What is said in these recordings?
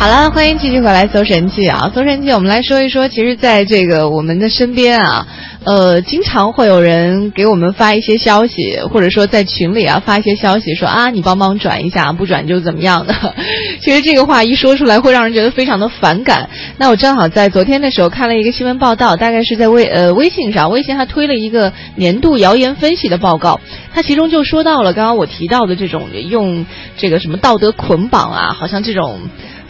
好了，欢迎继续回来搜神记啊！搜神记，我们来说一说，其实在这个我们的身边啊，呃，经常会有人给我们发一些消息，或者说在群里啊发一些消息，说啊，你帮忙转一下，不转就怎么样的。其实这个话一说出来，会让人觉得非常的反感。那我正好在昨天的时候看了一个新闻报道，大概是在微呃微信上，微信还推了一个年度谣言分析的报告，它其中就说到了刚刚我提到的这种用这个什么道德捆绑啊，好像这种。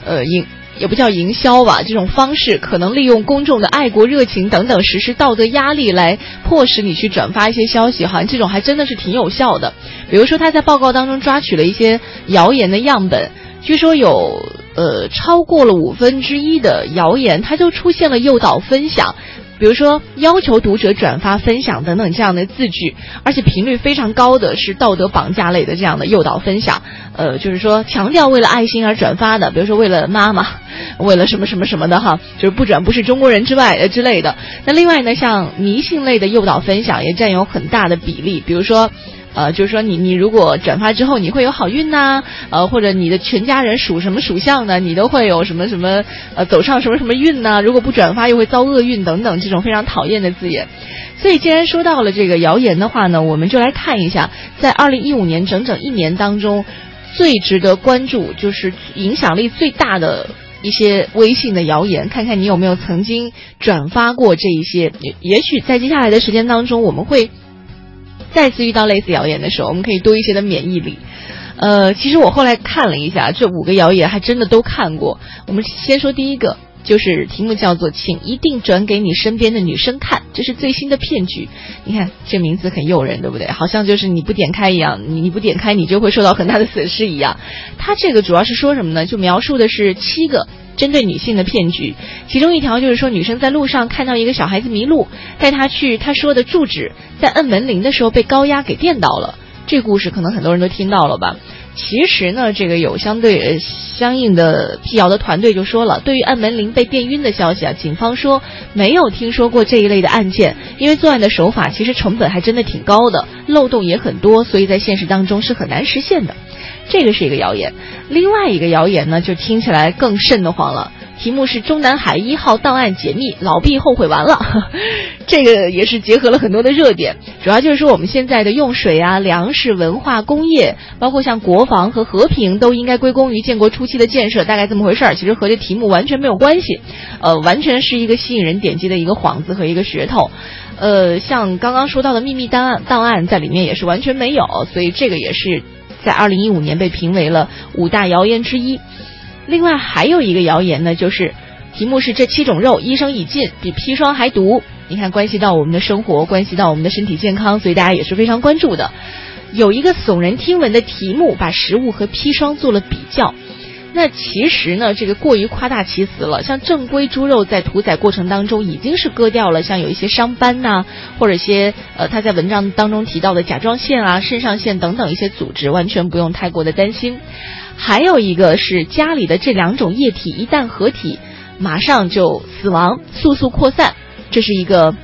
呃，营也不叫营销吧，这种方式可能利用公众的爱国热情等等，实施道德压力来迫使你去转发一些消息，好像这种还真的是挺有效的。比如说，他在报告当中抓取了一些谣言的样本，据说有呃超过了五分之一的谣言，它就出现了诱导分享。比如说，要求读者转发、分享等等这样的字句，而且频率非常高的是道德绑架类的这样的诱导分享。呃，就是说强调为了爱心而转发的，比如说为了妈妈，为了什么什么什么的哈，就是不转不是中国人之外呃之类的。那另外呢，像迷信类的诱导分享也占有很大的比例，比如说。呃，就是说你你如果转发之后你会有好运呐，呃，或者你的全家人属什么属相的，你都会有什么什么呃走上什么什么运呢？如果不转发又会遭厄运等等这种非常讨厌的字眼。所以既然说到了这个谣言的话呢，我们就来看一下，在二零一五年整整一年当中，最值得关注就是影响力最大的一些微信的谣言，看看你有没有曾经转发过这一些。也也许在接下来的时间当中，我们会。再次遇到类似谣言的时候，我们可以多一些的免疫力。呃，其实我后来看了一下，这五个谣言还真的都看过。我们先说第一个，就是题目叫做“请一定转给你身边的女生看”，这是最新的骗局。你看这名字很诱人，对不对？好像就是你不点开一样，你不点开你就会受到很大的损失一样。它这个主要是说什么呢？就描述的是七个。针对女性的骗局，其中一条就是说，女生在路上看到一个小孩子迷路，带他去他说的住址，在摁门铃的时候被高压给电到了。这故事可能很多人都听到了吧？其实呢，这个有相对呃相应的辟谣的团队就说了，对于按门铃被电晕的消息啊，警方说没有听说过这一类的案件，因为作案的手法其实成本还真的挺高的，漏洞也很多，所以在现实当中是很难实现的。这个是一个谣言，另外一个谣言呢，就听起来更瘆得慌了。题目是中南海一号档案解密，老毕后悔完了。这个也是结合了很多的热点，主要就是说我们现在的用水啊、粮食、文化、工业，包括像国防和和平，都应该归功于建国初期的建设，大概这么回事儿。其实和这题目完全没有关系，呃，完全是一个吸引人点击的一个幌子和一个噱头。呃，像刚刚说到的秘密档案档案在里面也是完全没有，所以这个也是。在二零一五年被评为了五大谣言之一。另外还有一个谣言呢，就是题目是这七种肉，医生已禁，比砒霜还毒。你看，关系到我们的生活，关系到我们的身体健康，所以大家也是非常关注的。有一个耸人听闻的题目，把食物和砒霜做了比较。那其实呢，这个过于夸大其词了。像正规猪肉在屠宰过程当中已经是割掉了，像有一些伤斑呐，或者一些呃，他在文章当中提到的甲状腺啊、肾上腺等等一些组织，完全不用太过的担心。还有一个是家里的这两种液体一旦合体，马上就死亡，速速扩散，这是一个。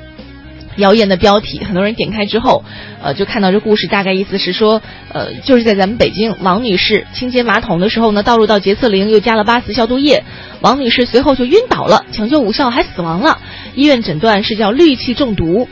谣言的标题，很多人点开之后，呃，就看到这故事，大概意思是说，呃，就是在咱们北京，王女士清洁马桶的时候呢，倒入到洁厕灵，又加了八四消毒液，王女士随后就晕倒了，抢救无效还死亡了，医院诊断是叫氯气中毒。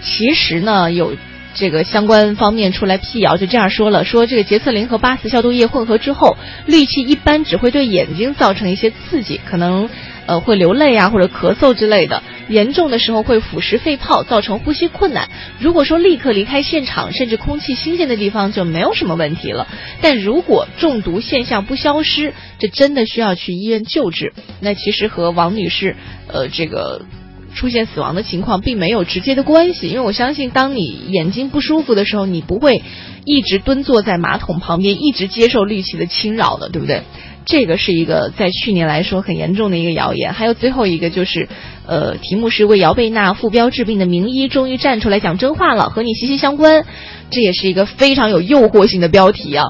其实呢，有这个相关方面出来辟谣，就这样说了，说这个洁厕灵和八四消毒液混合之后，氯气一般只会对眼睛造成一些刺激，可能。呃，会流泪啊，或者咳嗽之类的，严重的时候会腐蚀肺泡，造成呼吸困难。如果说立刻离开现场，甚至空气新鲜的地方，就没有什么问题了。但如果中毒现象不消失，这真的需要去医院救治。那其实和王女士，呃，这个出现死亡的情况并没有直接的关系。因为我相信，当你眼睛不舒服的时候，你不会一直蹲坐在马桶旁边，一直接受氯气的侵扰的，对不对？这个是一个在去年来说很严重的一个谣言，还有最后一个就是，呃，题目是为姚贝娜副标治病的名医终于站出来讲真话了，和你息息相关。这也是一个非常有诱惑性的标题啊。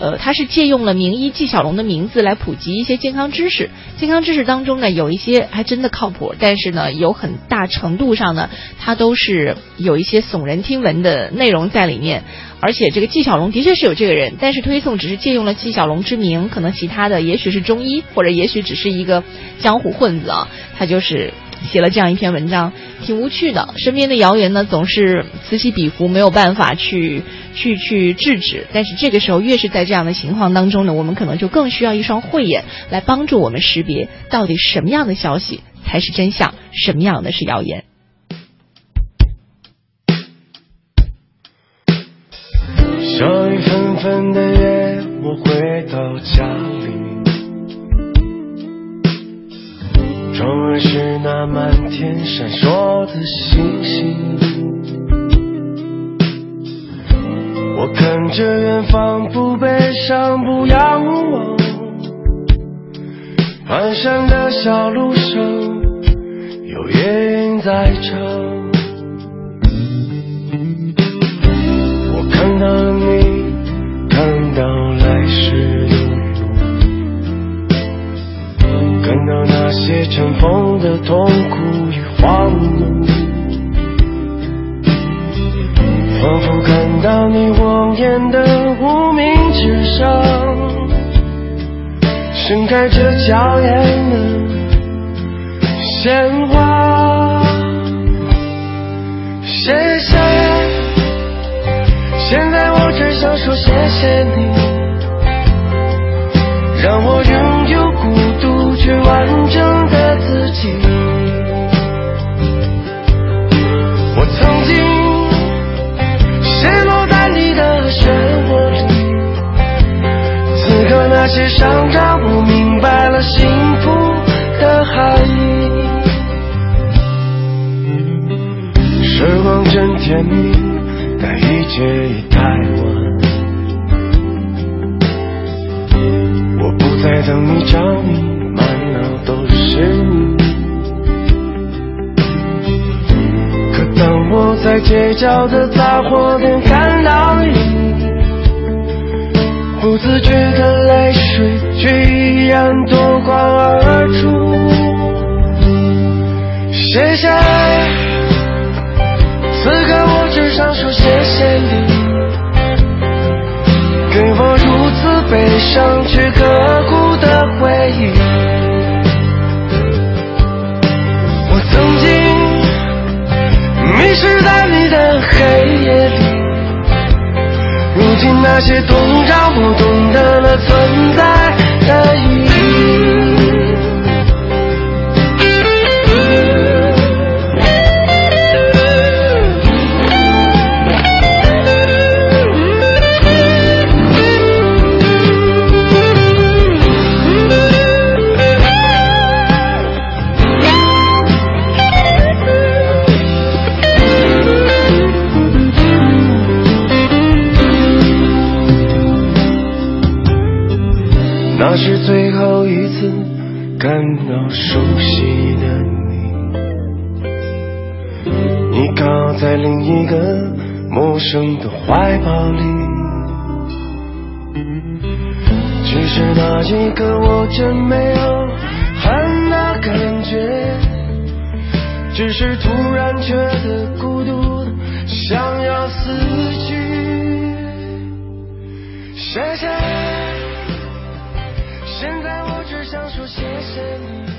呃，他是借用了名医纪晓龙的名字来普及一些健康知识。健康知识当中呢，有一些还真的靠谱，但是呢，有很大程度上呢，它都是有一些耸人听闻的内容在里面。而且这个纪晓龙的确是有这个人，但是推送只是借用了纪晓龙之名，可能其他的也许是中医，或者也许只是一个江湖混子啊，他就是。写了这样一篇文章，挺无趣的。身边的谣言呢，总是此起彼伏，没有办法去去去制止。但是这个时候，越是在这样的情况当中呢，我们可能就更需要一双慧眼来帮助我们识别到底什么样的消息才是真相，什么样的是谣言。小雨纷纷的夜，我回到家我们是那满天闪烁的星星，我看着远方，不悲伤，不仰望，蹒跚的小路上，有夜莺在唱。我看到你望眼的无名指上，盛开着娇艳的鲜花。谢谢，现在我只想说谢谢你，让我拥有孤独。却完整的些伤让我明白了幸福的含义。时光真甜蜜，但一切已太晚。我不再等你着迷。满脑都是你。可当我在街角的杂货店看自觉的泪水却依然夺眶而出。谢谢，此刻我只想说谢谢你，给我如此悲伤却刻骨的回忆。我曾经迷失在你的黑夜里，如今那些痛让我在另一个陌生的怀抱里，只是那一刻我真没有很大感觉，只是突然觉得孤独想要死去。谢谢，现在我只想说谢谢你。